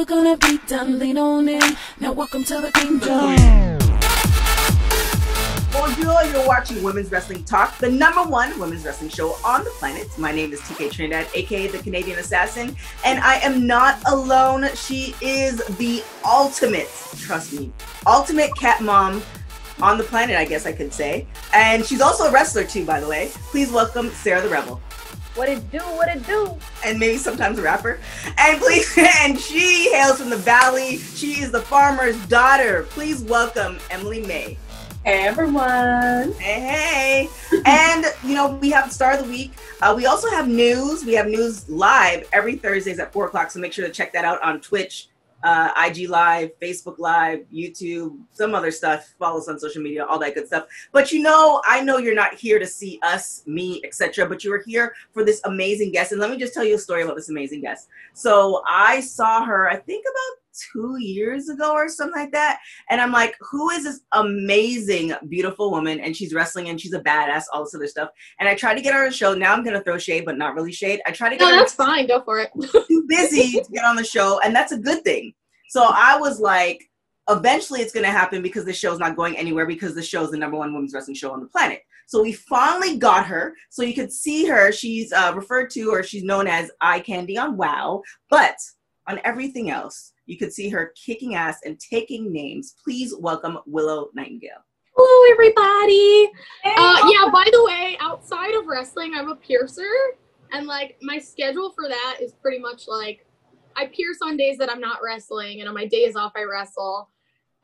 never gonna be done. Lean on in. Now welcome to the kingdom. Bonjour, you're watching Women's Wrestling Talk, the number one women's wrestling show on the planet. My name is TK Trinidad, aka the Canadian Assassin, and I am not alone. She is the ultimate, trust me, ultimate cat mom on the planet, I guess I could say. And she's also a wrestler too, by the way. Please welcome Sarah the Rebel. What it do? What it do? and maybe sometimes a rapper. And please, and she hails from the valley. She is the farmer's daughter. Please welcome Emily May. Hey everyone. Hey, hey. and you know, we have the star of the week. Uh, we also have news. We have news live every Thursdays at four o'clock. So make sure to check that out on Twitch, uh, IG Live, Facebook Live, YouTube, some other stuff. Follow us on social media, all that good stuff. But you know, I know you're not here to see us, me, etc. But you are here for this amazing guest. And let me just tell you a story about this amazing guest. So I saw her, I think about two years ago or something like that. And I'm like, who is this amazing, beautiful woman? And she's wrestling and she's a badass, all this other stuff. And I tried to get her on the show. Now I'm gonna throw shade, but not really shade. I tried to get No, her that's fine. Go for it. too busy to get on the show, and that's a good thing. So I was like, eventually it's going to happen because the show's not going anywhere because the show's the number one women's wrestling show on the planet. So we finally got her. So you could see her. She's uh, referred to or she's known as Eye Candy on WoW, but on everything else, you could see her kicking ass and taking names. Please welcome Willow Nightingale. Hello, everybody. Uh, yeah, by the way, outside of wrestling, I'm a piercer. And like my schedule for that is pretty much like I pierce on days that I'm not wrestling, and on my days off, I wrestle.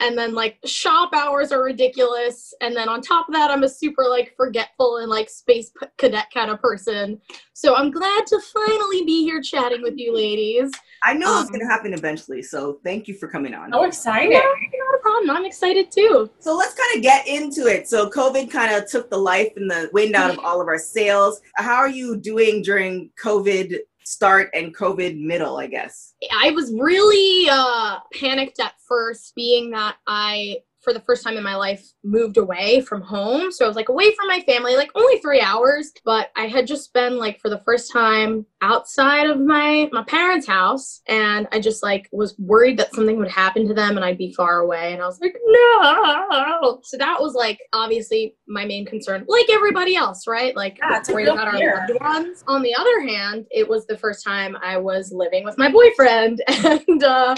And then like shop hours are ridiculous. And then on top of that, I'm a super like forgetful and like space p- cadet kind of person. So I'm glad to finally be here chatting with you ladies. I know it's Um, going to happen eventually. So thank you for coming on. So exciting. Yeah, not a problem. I'm excited too. So let's kind of get into it. So COVID kind of took the life and the wind out of all of our sails. How are you doing during COVID start and COVID middle, I guess? I was really uh, panicked at first, being that I, for the first time in my life, moved away from home. So I was like away from my family, like only three hours. But I had just been like for the first time outside of my my parents' house, and I just like was worried that something would happen to them and I'd be far away. And I was like, no. So that was like obviously my main concern, like everybody else, right? Like Yeah, worried about our loved ones. On the other hand, it was the first time I was living with my boyfriend, and uh,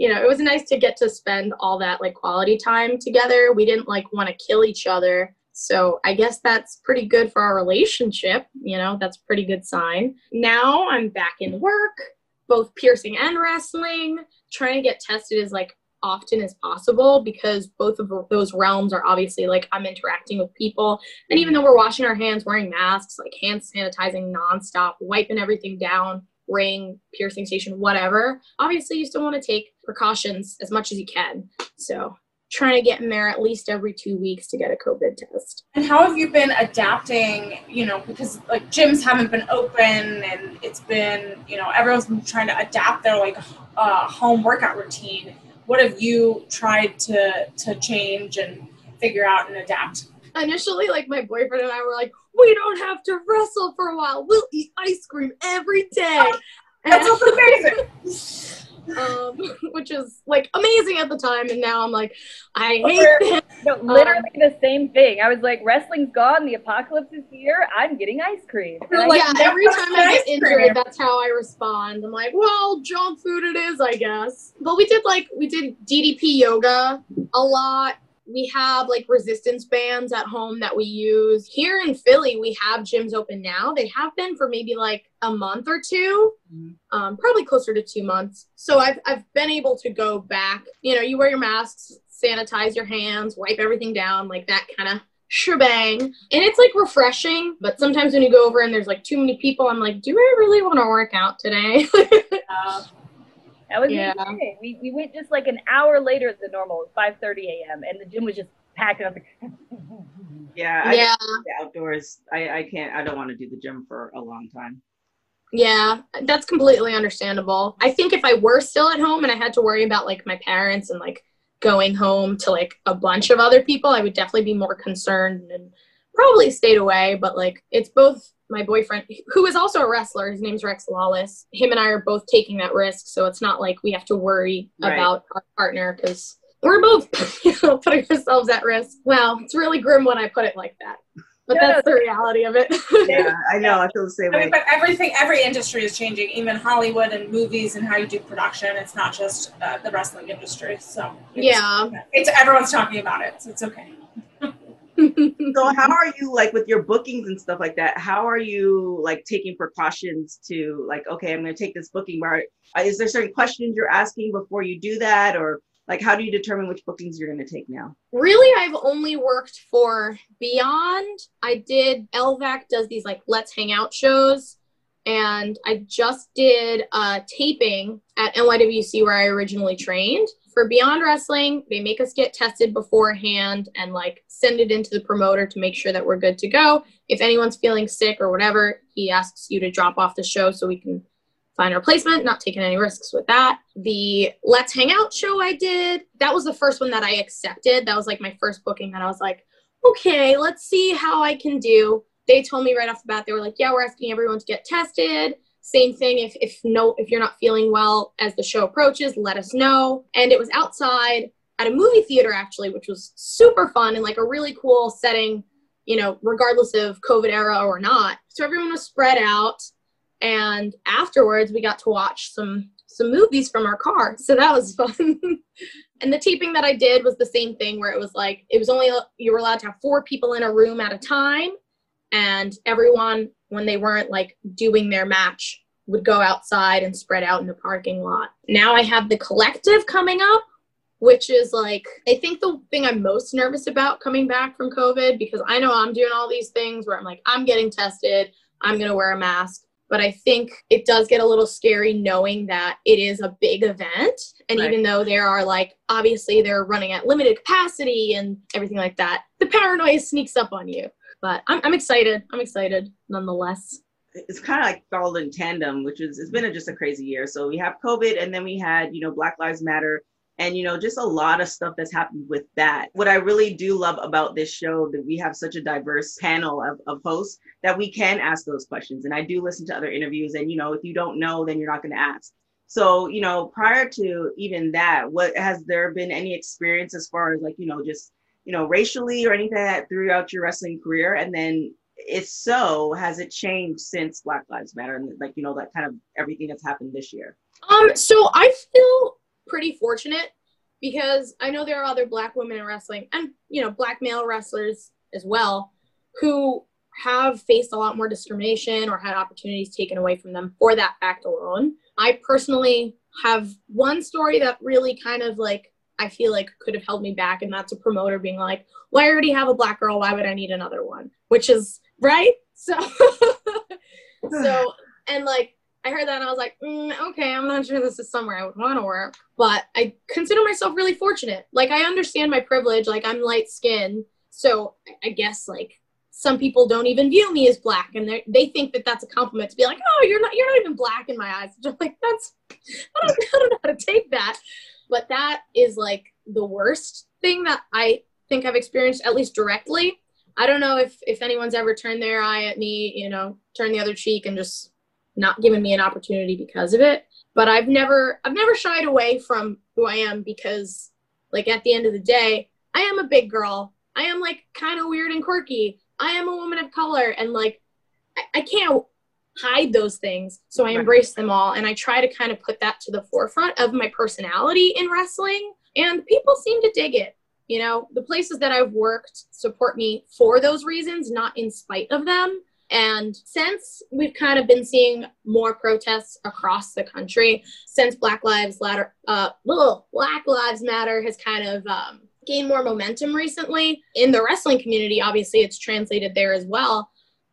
you know, it was nice to get to spend all that like quality time together. We didn't like want to kill each other. So I guess that's pretty good for our relationship. You know, that's pretty good sign. Now I'm back in work, both piercing and wrestling, trying to get tested as like often as possible because both of those realms are obviously like I'm interacting with people. And even though we're washing our hands, wearing masks, like hand sanitizing nonstop, wiping everything down, ring, piercing station, whatever, obviously you still want to take precautions as much as you can. So trying to get in there at least every two weeks to get a COVID test. And how have you been adapting, you know, because like gyms haven't been open and it's been, you know, everyone's been trying to adapt their like uh, home workout routine. What have you tried to to change and figure out and adapt? Initially, like my boyfriend and I were like, we don't have to wrestle for a while. We'll eat ice cream every day. That sounds amazing. um, which is like amazing at the time. And now I'm like, I hate this. No, literally the same thing. I was like, wrestling's gone, the apocalypse is here. I'm getting ice cream. You're And I- like, yeah, every time I get ice cream. injured, that's how I respond. I'm like, well, junk food it is, I guess. But we did like we did DDP yoga a lot. We have like resistance bands at home that we use. Here in Philly, we have gyms open now. They have been for maybe like a month or 2 Mhm. um, probably closer to two months. So I've I've been able to go back. You know, you wear your masks, sanitize your hands, wipe everything down, like that kind of shebang. And it's like refreshing, but sometimes when you go over and there's like too many people, I'm like, do I really want to work out today? Uh, That was Yeah. me today. We, we went just like an hour later than normal, 5.30 a.m., and the gym was just packed. And I was like, Yeah, I yeah, the outdoors. I, I can't. I don't want to do the gym for a long time. yeah, that's completely understandable. I think if I were still at home and I had to worry about like my parents and like going home to like a bunch of other people, I would definitely be more concerned and probably stayed away. But like, it's both my boyfriend, who is also a wrestler, his name's Rex Lawless. Him and I are both taking that risk, so it's not like we have to worry Right. about our partner because we're both you know, putting ourselves at risk. Well, it's really grim when I put it like that, but No, that's the reality of it. Yeah, I know. I feel the same I mean, way. but everything, every industry is changing, even Hollywood and movies and how you do production. It's not just uh, the wrestling industry. So it's, yeah. it's everyone's talking about it, so it's okay. So how are you like with your bookings and stuff like that? How are you like taking precautions to like, okay, I'm going to take this booking. Where uh, is there certain questions you're asking before you do that, or like how do you determine which bookings you're going to take now? really i've only worked for beyond i did lvac does these like let's hang out shows and i just did a taping at nywc where i originally trained for beyond wrestling they make us get tested beforehand and like send it into the promoter to make sure that we're good to go if anyone's feeling sick or whatever he asks you to drop off the show so we can find a replacement, not taking any risks with that. The Let's Hang Out show I did, that was the first one that I accepted. That was like my first booking that I was like, okay, let's see how I can do. They told me right off the bat, they were like, yeah, we're asking everyone to get tested. Same thing if if no if you're not feeling well as the show approaches, let us know. And it was outside at a movie theater actually, which was super fun and like a really cool setting, you know, regardless of COVID era or not. So everyone was spread out and afterwards we got to watch some some movies from our car so that was fun and the taping that i did was the same thing where it was like it was only you were allowed to have four people in a room at a time and everyone when they weren't like doing their match would go outside and spread out in the parking lot now i have the collective coming up which is like i think the thing i'm most nervous about coming back from covid because i know i'm doing all these things where i'm like i'm getting tested i'm going to wear a mask but I think it does get a little scary knowing that it is a big event. And Right. even though there are like, obviously, they're running at limited capacity and everything like that, the paranoia sneaks up on you. But I'm, I'm excited. I'm excited nonetheless. It's kind of like all in tandem, which is it's been a, just a crazy year. So we have COVID, and then we had you know Black Lives Matter, and you know just a lot of stuff that's happened with that. What I really do love about this show that we have such a diverse panel of, of hosts that we can ask those questions. And I do listen to other interviews, and you know if you don't know, then you're not going to ask. So you know prior to even that, what has there been any experience as far as like you know just you know racially or anything like that throughout your wrestling career, and then if so, has it changed since Black Lives Matter and like you know that kind of everything that's happened this year? Um, so I feel pretty fortunate because I know there are other black women in wrestling and, you know, black male wrestlers as well who have faced a lot more discrimination or had opportunities taken away from them for that fact alone. I personally have one story that really kind of like I feel like could have held me back, and that's a promoter being like, Well, I already have a black girl, why would I need another one? Which is right. So so and like I heard that and I was like, mm, okay, I'm not sure this is somewhere I would want to work. But I consider myself really fortunate. Like I understand my privilege. Like I'm light skinned, so I- guess like some people don't even view me as black, and they they think that that's a compliment to be like, oh, you're not you're not even black in my eyes. I'm like that's I don't, I don't know how to take that. But that is like the worst thing that I think I've experienced, at least directly. I don't know if if anyone's ever turned their eye at me, you know, turn the other cheek and just not given me an opportunity because of it. But I've never I've never shied away from who I am because like at the end of the day, I am a big girl. I am like kind of weird and quirky. I am a woman of color and like I, I can't hide those things. So I embrace them all and I try to kind of put that to the forefront of my personality in wrestling and people seem to dig it. You know, the places that I've worked support me for those reasons, not in spite of them. And since we've kind of been seeing more protests across the country, since Black Lives Matter, uh, ugh, Black Lives Matter has kind of um, gained more momentum recently in the wrestling community. Obviously, it's translated there as well.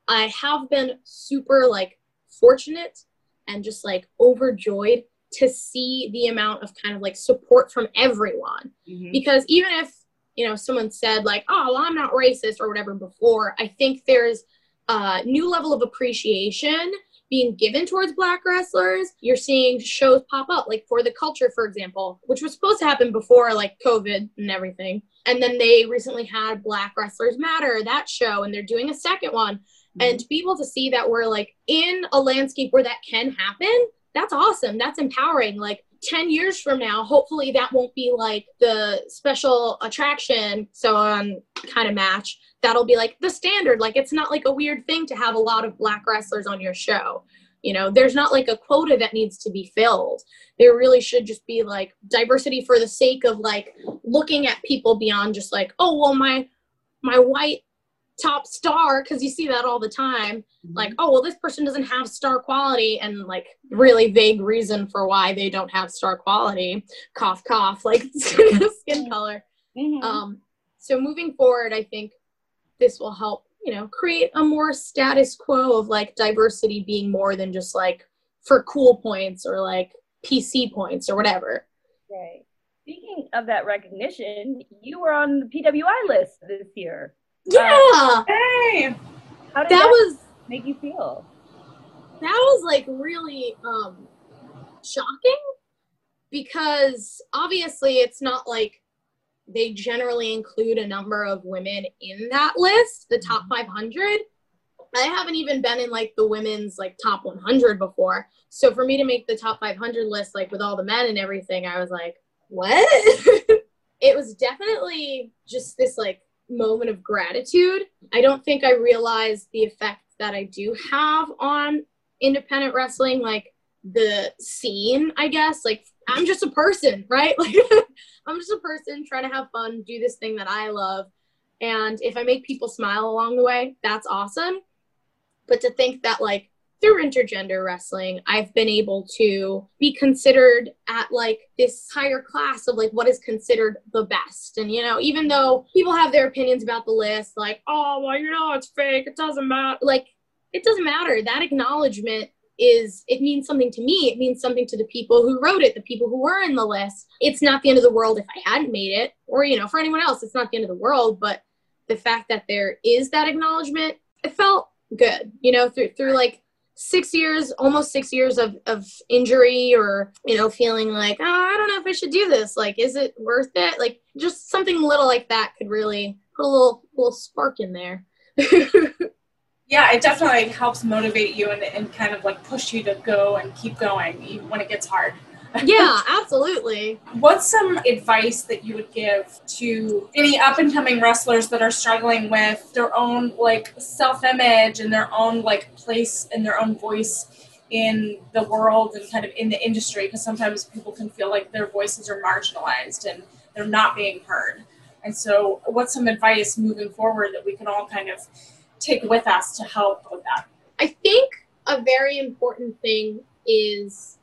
I have been super like fortunate and just like overjoyed to see the amount of kind of like support from everyone. Mhm. because even if you know someone said like oh well, i'm not racist or whatever before i think there's a new level of appreciation being given towards black wrestlers. You're seeing shows pop up like for the culture for example which was supposed to happen before like covid and everything. And then they recently had black wrestlers matter that show and they're doing a second one And to be able to see that we're like in a landscape where that can happen, that's awesome. That's empowering. Like 10 years from now, hopefully that won't be like the special attraction, so um, on kind of match. That'll be like the standard. Like it's not like a weird thing to have a lot of black wrestlers on your show. You know, there's not like a quota that needs to be filled. There really should just be like diversity for the sake of like looking at people beyond just like, oh, well, my my white top star because you see that all the time like oh well this person doesn't have star quality and like really vague reason for why they don't have star quality cough cough like skin color Mhm. um so moving forward i think this will help you know create a more status quo of like diversity being more than just like for cool points or like pc points or whatever Right. Speaking of that recognition, you were on the PWI list this year. Yeah. Hey, How did that that, was make you feel? that was like really um shocking because obviously it's not like they generally include a number of women in that list the top 500 i haven't even been in like the women's like top 100 before. So for me to make the top 500 list like with all the men and everything i was like what? It was definitely just this like moment of gratitude i don't think i realized the effect that i do have on independent wrestling like the scene i guess. Like i'm just a person right? Like i'm just a person trying to have fun do this thing that i love. And if i make people smile along the way that's awesome. But to think that like through intergender wrestling i've been able to be considered at like this higher class of like what is considered the best. And you know even though people have their opinions about the list like oh well you know it's fake. It doesn't matter like it doesn't matter. That acknowledgement is it means something to me. It means something to the people who wrote it the people who were in the list. It's not the end of the world if i hadn't made it or you know for anyone else it's not the end of the world. But the fact that there is that acknowledgement it felt good you know through through like six years almost six years of, of injury or you know feeling like oh i don't know if i should do this. Like is it worth it? Like just something little like that could really put a little little spark in there. Yeah, it definitely helps motivate you and, and kind of like push you to go and keep going when it gets hard. Yeah absolutely What's some advice that you would give to any up and coming wrestlers that are struggling with their own like self image and their own like place and their own voice in the world and kind of in the industry? Because sometimes people can feel like their voices are marginalized and they're not being heard. And so, what's some advice moving forward that we can all kind of take with us to help with that? I think a very important thing is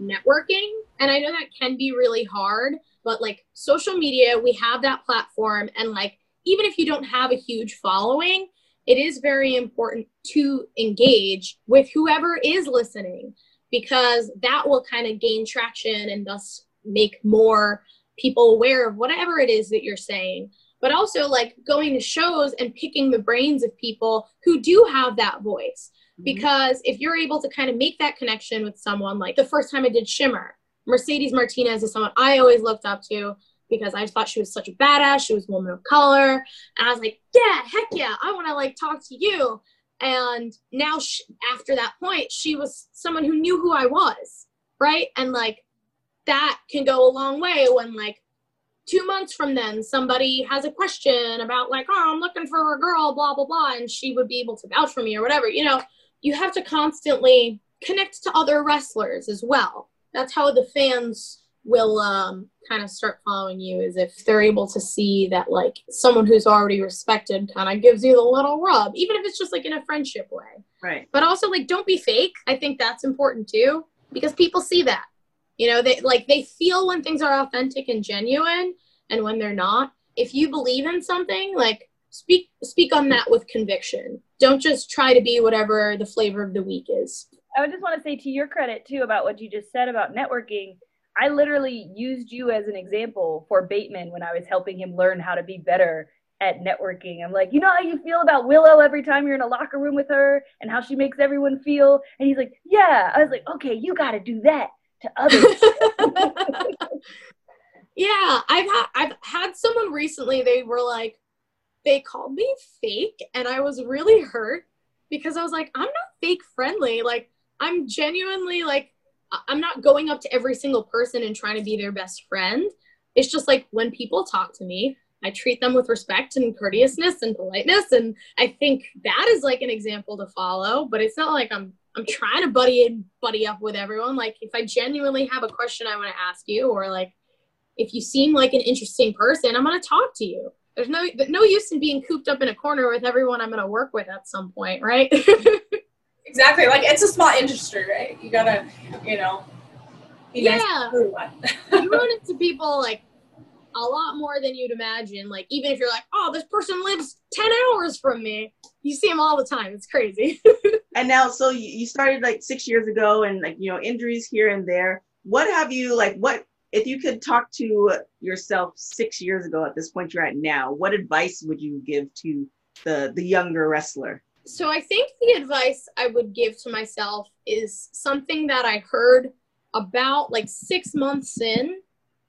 networking. And I know that can be really hard, but like social media, we have that platform. And like, even if you don't have a huge following, it is very important to engage with whoever is listening because that will kind of gain traction and thus make more people aware of whatever it is that you're saying but also like going to shows and picking the brains of people who do have that voice Mm-hmm. because if you're able to kind of make that connection with someone like the first time i did shimmer mercedes martinez is someone i always looked up to because i thought she was such a badass. She was a woman of color. And i was like yeah heck yeah i want to like talk to you. And now sh after that point she was someone who knew who i was right? And like that can go a long way when like two months from then somebody has a question about like oh i'm looking for a girl blah blah blah and she would be able to vouch for me or whatever you know you have to constantly connect to other wrestlers as well. That's how the fans will um, kind of start following you is if they're able to see that like someone who's already respected kind of gives you the little rub even if it's just like in a friendship way. Right. but also like don't be fake. I think that's important too because people see that. You know they like they feel when things are authentic and genuine and when they're not. If you believe in something like speak speak on that with conviction don't just try to be whatever the flavor of the week is I would just want to say to your credit too about what you just said about networking. I literally used you as an example for Bateman when I was helping him learn how to be better at networking. I'm like, you know how you feel about Willow every time you're in a locker room with her and how she makes everyone feel? And he's like, yeah. I was like, okay, you got to do that to others. yeah i've had i've had someone recently they were like they called me fake and i was really hurt because I was like, I'm not fake friendly. Like, I'm genuinely like, I'm not going up to every single person and trying to be their best friend. It's just like when people talk to me, I treat them with respect and courteousness and politeness. And I think that is like an example to follow, but it's not like I'm I'm trying to buddy buddy up with everyone. Like if I genuinely have a question I want to ask you, or like if you seem like an interesting person, I'm gonna talk to you. There's no no use in being cooped up in a corner with everyone I'm gonna work with at some point, right? Exactly. Like it's a small industry, right? You gotta, you know, be nice to yeah. you run into people like a lot more than you'd imagine. Like even if you're like, oh, this person lives ten hours from me, you see them all the time. It's crazy. And now, so you, you started like six years ago, and like you know injuries here and there. What have you like? What if you could talk to yourself six years ago at this point you're at now? What advice would you give to the the younger wrestler? so I think the advice I would give to myself is something that I heard about like six months in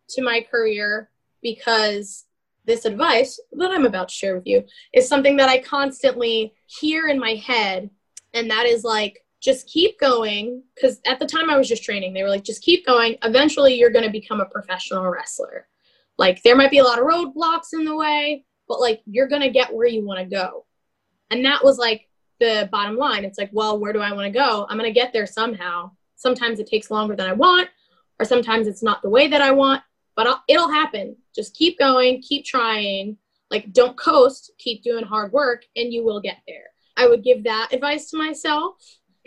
to my career because this advice that I'm about to share with you is something that I constantly hear in my head. And that is like, just keep going. Because at the time I was just training, they were like, just keep going. Eventually, you're going to become a professional wrestler. Like, there might be a lot of roadblocks in the way, but like, you're going to get where you want to go. And that was like the bottom line. It's like, well, where do I want to go? I'm going to get there somehow. Sometimes it takes longer than I want, or sometimes it's not the way that I want, but I'll, it'll happen. Just keep going, keep trying. Like, don't coast, keep doing hard work, and you will get there. I would give that advice to myself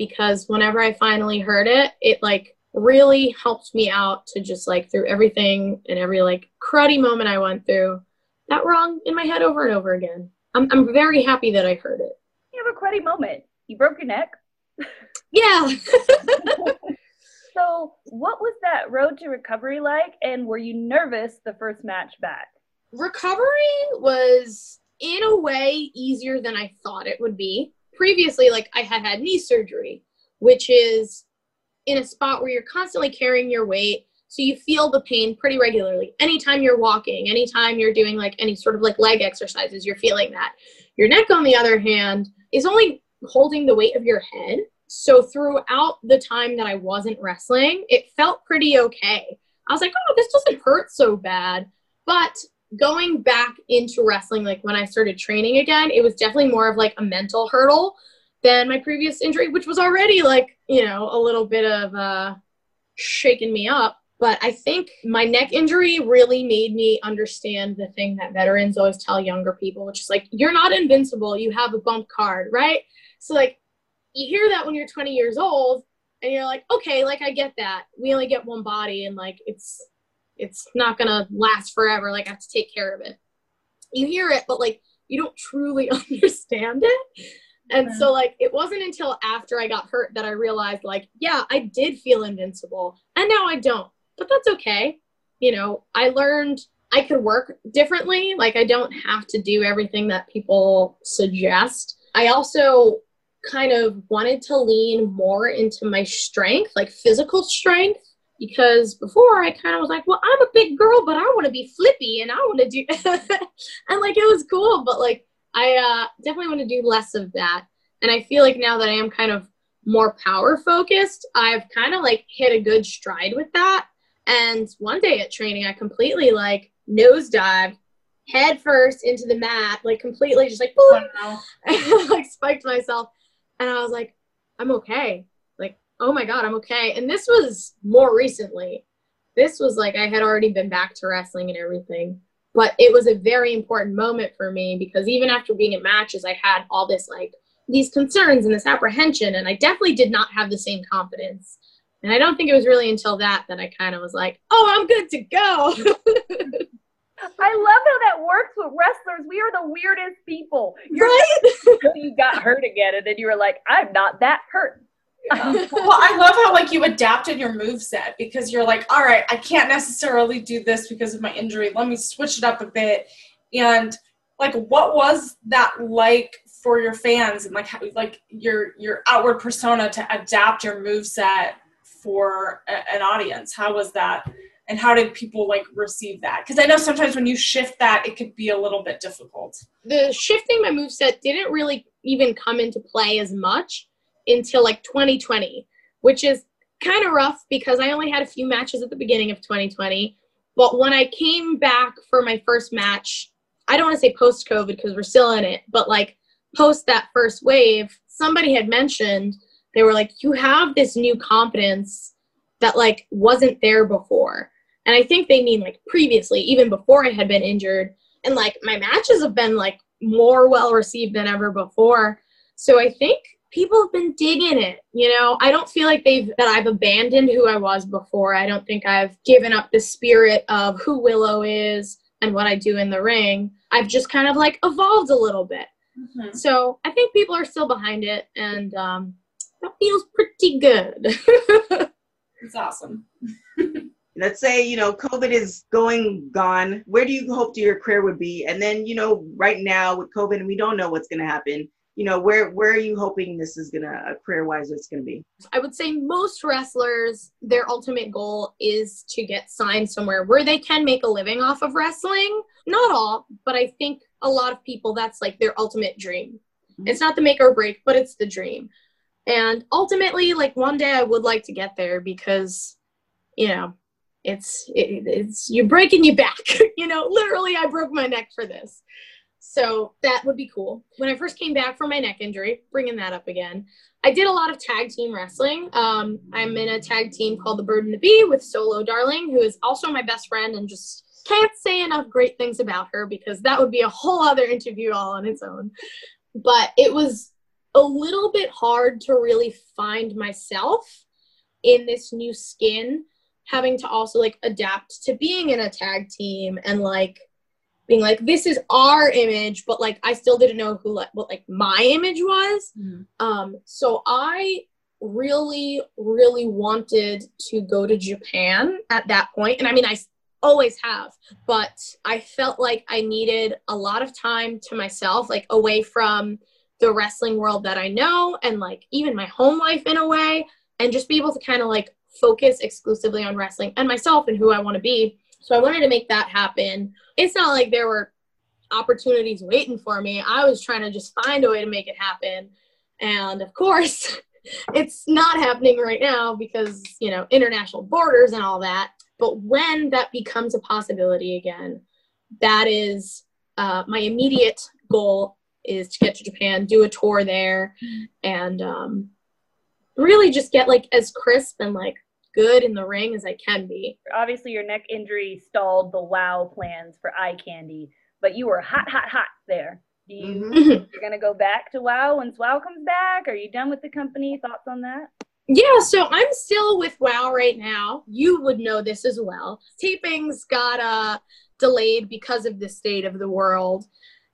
because whenever I finally heard it, it like really helped me out to just like through everything and every like cruddy moment I went through that wrong in my head over and over again. I'm, I'm very happy that I heard it. You have a cruddy moment. You broke your neck. Yeah. So, what was that road to recovery like? And were you nervous the first match back? recovery was in a way easier than I thought it would be. Previously, like I had had knee surgery, which is in a spot where you're constantly carrying your weight. So you feel the pain pretty regularly. Anytime you're walking, anytime you're doing like any sort of like leg exercises, you're feeling that. Your neck, on the other hand, is only holding the weight of your head. So throughout the time that I wasn't wrestling, it felt pretty okay. I was like, oh, this doesn't hurt so bad. But going back into wrestling, like when I started training again, it was definitely more of like a mental hurdle than my previous injury, which was already like, you know, a little bit of uh, shaking me up. But I think my neck injury really made me understand the thing that veterans always tell younger people, which is like, you're not invincible. You have a bump card, right? So, like, you hear that when you're 20 years old and you're like, okay, like, I get that. We only get one body and like, it's, it's not gonna last forever. Like, I have to take care of it. You hear it, but like, you don't truly understand it. And so, like, it wasn't until after I got hurt that I realized, like, yeah, I did feel invincible. And now I don't. But that's okay. You know, I learned I could work differently. Like, I don't have to do everything that people suggest. I also kind of wanted to lean more into my strength, like physical strength. Because before I kind of was like, well, I'm a big girl, but I want to be flippy and I want to do, and like it was cool, but like I uh, definitely want to do less of that. And I feel like now that I am kind of more power focused, I've kind of like hit a good stride with that. And one day at training, I completely like nosedived head first into the mat, like completely just like, boom, Oh, like spiked myself. And I was like, I'm okay. Oh my God, I'm okay. And this was more recently. This was like I had already been back to wrestling and everything. But it was a very important moment for me because even after being in matches, I had all this like these concerns and this apprehension. And I definitely did not have the same confidence. And I don't think it was really until that that I kind of was like, oh, I'm good to go. I love how that works with wrestlers. We are the weirdest people. You're right? you got hurt again, and then you were like, I'm not that hurt. well, I love how like you adapted your move set because you're like, all right, I can't necessarily do this because of my injury. Let me switch it up a bit. And like, what was that like for your fans and like how, like your your outward persona to adapt your move set for a, an audience? How was that? And how did people like receive that? Because I know sometimes when you shift that, it could be a little bit difficult. the shifting my moveset didn't really even come into play as much until like 2020, which is kind of rough because I only had a few matches at the beginning of 2020. But when I came back for my first match, I don't want to say post COVID because we're still in it, but like post that first wave, somebody had mentioned they were like, you have this new confidence that like wasn't there before. And I think they mean like previously, even before I had been injured. And like my matches have been like more well received than ever before. So I think people have been digging it. You know, I don't feel like they've that I've abandoned who I was before. I don't think I've given up the spirit of who Willow is and what I do in the ring. I've just kind of like evolved a little bit. Mhm. So I think people are still behind it, and um, that feels pretty good. It's awesome. let's say you know covid is going gone where do you hope your career would be and then you know right now with covid and we don't know what's going to happen you know where where are you hoping this is going to uh, career wise it's to be I would say most wrestlers, their ultimate goal is to get signed somewhere where they can make a living off of wrestling. Not all, but I think a lot of people that's like their ultimate dream. Mm-hmm. It's not the make or break, but it's the dream. And ultimately, like one day I would like to get there because, you know, it's it, it's you're breaking your back. you know, literally, I broke my neck for this. So that would be cool. When I first came back from my neck injury, bringing that up again, I did a lot of tag team wrestling. Um, I'm in a tag team called the Bird and the Bee with Solo Darling, who is also my best friend, and just can't say enough great things about her because that would be a whole other interview all on its own. But it was a little bit hard to really find myself in this new skin, having to also like adapt to being in a tag team and like being like this is our image but like i still didn't know who like what like my image was. Um so i really really wanted to go to japan at that point and i mean i always have but i felt like i needed a lot of time to myself like away from the wrestling world that i know and like even my home life in a way and just be able to kind of like focus exclusively on wrestling and myself and who i want to be so i wanted to make that happen it's not like there were opportunities waiting for me. I was trying to just find a way to make it happen. And of course, it's not happening right now because, you know, international borders and all that. But when that becomes a possibility again, that is uh, my immediate goal is to get to Japan, do a tour there, and um, really just get like as crisp and like good in the ring as I can be. Obviously, your neck injury stalled the WoW plans for eye candy, but you were hot, hot, hot there. Do you Mhm. you're gonna go back to WoW once WoW comes back? Are you done with the company? Thoughts on that? Yeah, so I'm still with WoW right now. You would know this as well. Tapings got uh, delayed because of the state of the world,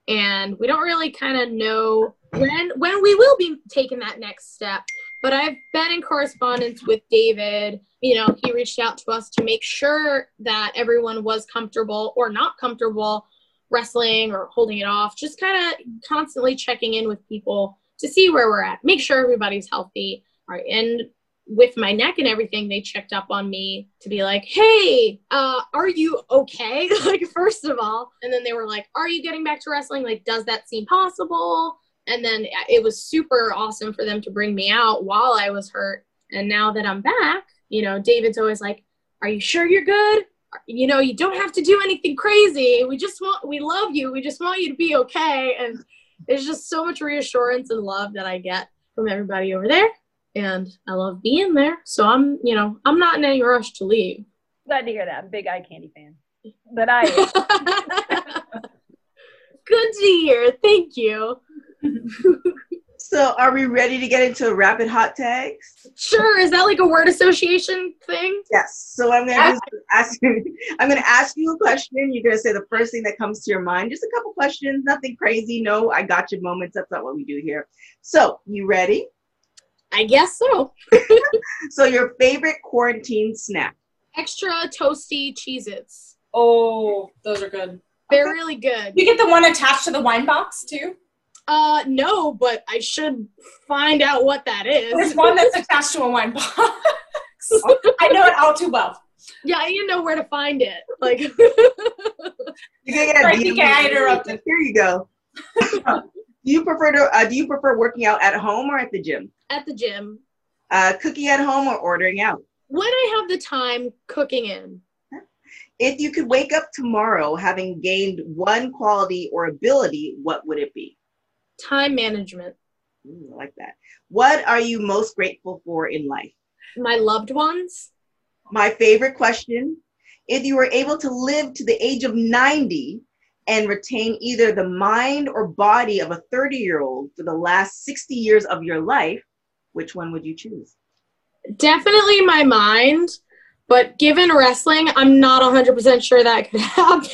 and we don't really kind of know when when we will be taking that next step. But I've been in correspondence with David. You know, he reached out to us to make sure that everyone was comfortable or not comfortable wrestling or holding it off. Just kind of constantly checking in with people to see where we're at, make sure everybody's healthy. All right. And with my neck and everything, they checked up on me to be like, hey, uh, are you okay? like, first of all. And then they were like, are you getting back to wrestling? Like, does that seem possible? And then it was super awesome for them to bring me out while I was hurt. And now that I'm back, you know, David's always like, are you sure you're good? You know, you don't have to do anything crazy. We just want, we love you. We just want you to be okay. And there's just so much reassurance and love that I get from everybody over there. And I love being there. So I'm, you know, I'm not in any rush to leave. Glad to hear that. I'm a big eye candy fan. But I Good to hear. Thank you. so are we ready to get into rapid hot tags Sure. Is that like a word association thing? yes so i'm gonna just ask you i'm gonna ask you a question you're gonna say the first thing that comes to your mind just a couple questions nothing crazy no i got you moments that's not what we do here so you ready I guess so. so your favorite quarantine snack Extra toasty Cheez Its. Oh, those are good. They're really good. You get the one attached to the wine box too. Uh, no, but I should find out what that is. There's one that's attached to a wine box. I know it all too well. yeah, I didn't know where to find it. Like, you're get a I think I interrupted. here you go Do you prefer to? Uh, do you prefer working out at home or at the gym? At the gym. Uh, cooking at home or ordering out? When I have the time, cooking in. If you could wake up tomorrow having gained one quality or ability, what would it be? Time management. Ooh, I like that. What are you most grateful for in life? My loved ones. My favorite question if you were able to live to the age of 90 and retain either the mind or body of a 30 year old for the last 60 years of your life, which one would you choose? Definitely my mind, but given wrestling, I'm not 100% sure that could happen.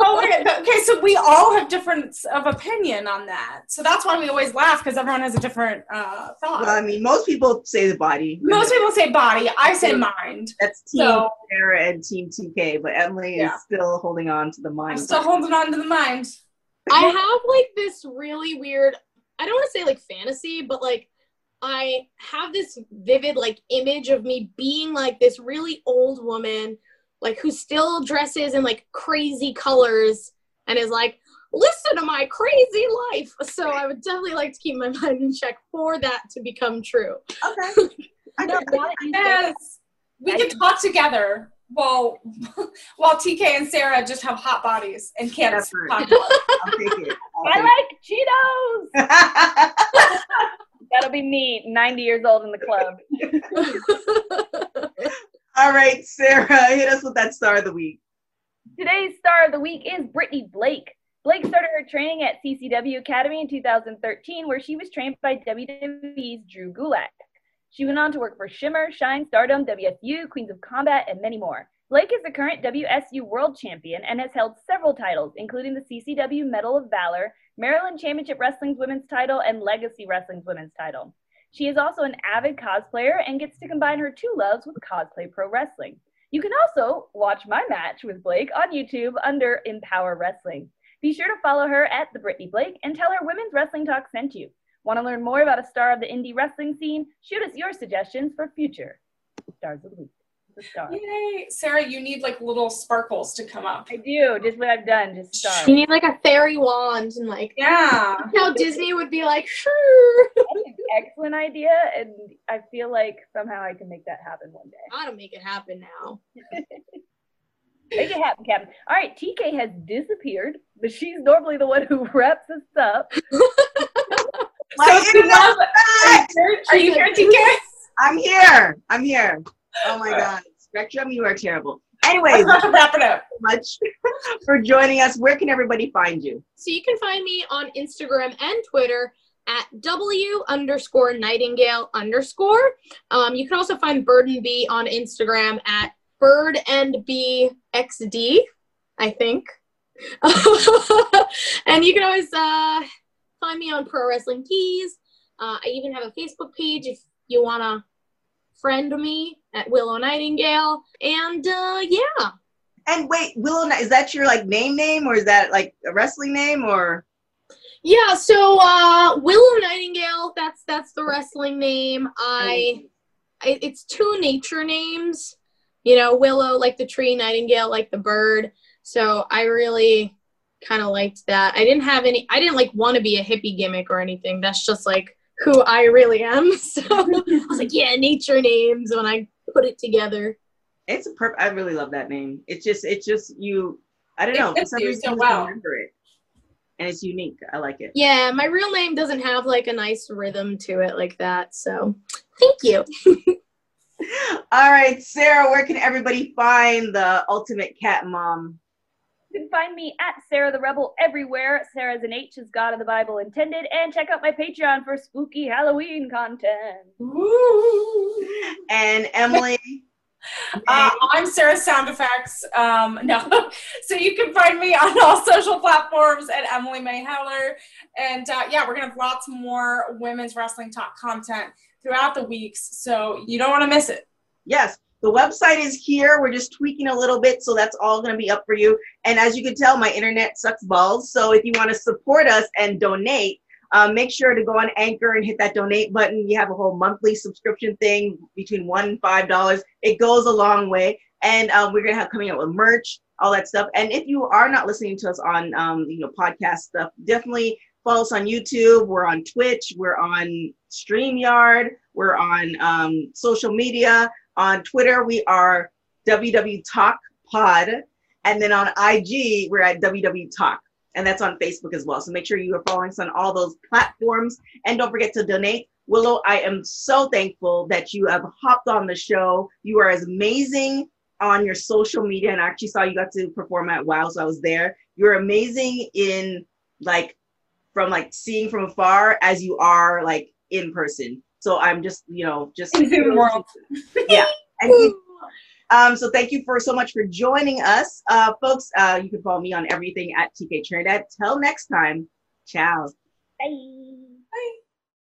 Oh, wait, okay, so we all have difference of opinion on that. So that's why we always laugh because everyone has a different uh, thought. Well, I mean, most people say the body. Most people say body. I say mind. That's Team So- Sarah and Team TK, but Emily Yeah. is still holding on to the I'm mind. still holding on to the mind. I have like this really weird, I don't want to say like fantasy, but like I have this vivid like image of me being like this really old woman, like who still dresses in like crazy colors and is like, listen to my crazy life. So I would definitely like to keep my mind in check for that to become true. Okay. I No, get it. now that you say that, Yes. We I- can talk together while while TK and Sarah just have hot bodies and can't talk about. I'll take it. I'll I take like Cheetos. That'll be me, 90 years old in the club. All right, Sarah, hit us with that star of the week. Today's star of the week is Brittany Blake. Blake started her training at CCW Academy in 2013, where she was trained by WWE's Drew Gulak. She went on to work for Shimmer, Shine, Stardom, WSU, Queens of Combat, and many more. Blake is the current WSU World Champion and has held several titles, including the CCW Medal of Valor, Maryland Championship Wrestling's women's title, and Legacy Wrestling's women's title. She is also an avid cosplayer and gets to combine her two loves with cosplay pro wrestling. You can also watch my match with Blake on YouTube under Empower Wrestling. Be sure to follow her at the Brittany Blake and tell her Women's Wrestling Talk sent you. Want to learn more about a star of the indie wrestling scene? Shoot us your suggestions for future stars of the week. The star. Yay. Sarah, you need like little sparkles to come up. I do, just what I've done, just stars. you need like a fairy wand and like Yeah. how Disney would be like, sure. That's an excellent idea, and I feel like somehow I can make that happen one day. Gotta make it happen now. Make it happen, Captain. All right, TK has disappeared, but she's normally the one who wraps us up. My So, internet's Are back! you here, Are you here, TK? I'm here. I'm here. Oh my God. Spectrum, you are terrible. Anyways, wrap it up. much for joining us. Where can everybody find you? So you can find me on Instagram and Twitter at W underscore Nightingale underscore. Um, you can also find Bird and Bee on Instagram at Bird and Bee XD, I think. and you can always uh, find me on Pro Wrestling Tees. Uh, I even have a Facebook page if you want to friend me at Willow Nightingale. And uh, yeah. And wait, Willow, is that your like name name or is that like a wrestling name or? Yeah, so uh Willow Nightingale, that's that's the wrestling name. I, I it's two nature names. You know, Willow like the tree, Nightingale like the bird. So I really kind of liked that. I didn't have any I didn't like want to be a hippie gimmick or anything. That's just like who I really am. So I was like, yeah, nature names when I put it together. It's a perfect. I really love that name. It's just, it's just you. I don't know. For fits some you so well. remember it, and it's unique. I like it. Yeah, my real name doesn't have like a nice rhythm to it like that. So thank you. All right, Sarah. Where can everybody find the ultimate cat mom? You can find me at Sarah the Rebel everywhere. Sarah's an H is God of the Bible intended. And check out my Patreon for spooky Halloween content. Woo. And Emily. Uh, I'm Sarah Sound Effects. Um, no, so you can find me on all social platforms at Emily May Heller. And uh, yeah, we're gonna have lots more women's wrestling talk content throughout the weeks, so you don't want to miss it. Yes, the website is here. We're just tweaking a little bit, so that's all going to be up for you. And as you can tell, my internet sucks balls. So if you want to support us and donate, um, make sure to go on Anchor and hit that donate button. You have a whole monthly subscription thing between one and five dollars. It goes a long way. And um, we're gonna have coming out with merch. all that stuff. And if you are not listening to us on, um, you know, podcast stuff, definitely follow us on YouTube. We're on Twitch. We're on StreamYard. We're on um, social media. On Twitter, we are WW Talk Pod. And then on IG, we're at WW Talk. And that's on Facebook as well. So make sure you are following us on all those platforms. And don't forget to donate. Willow, I am so thankful that you have hopped on the show. You are as amazing on your social media. And I actually saw you got to perform at WOW, so I was there. You're amazing in like from like seeing from afar as you are like in person. So I'm just, you know, just In Zoom world. yeah. And um, so thank you for so much for joining us, uh, folks. Uh, you can follow me on everything at TK Trinidad. Till next time, ciao. Bye.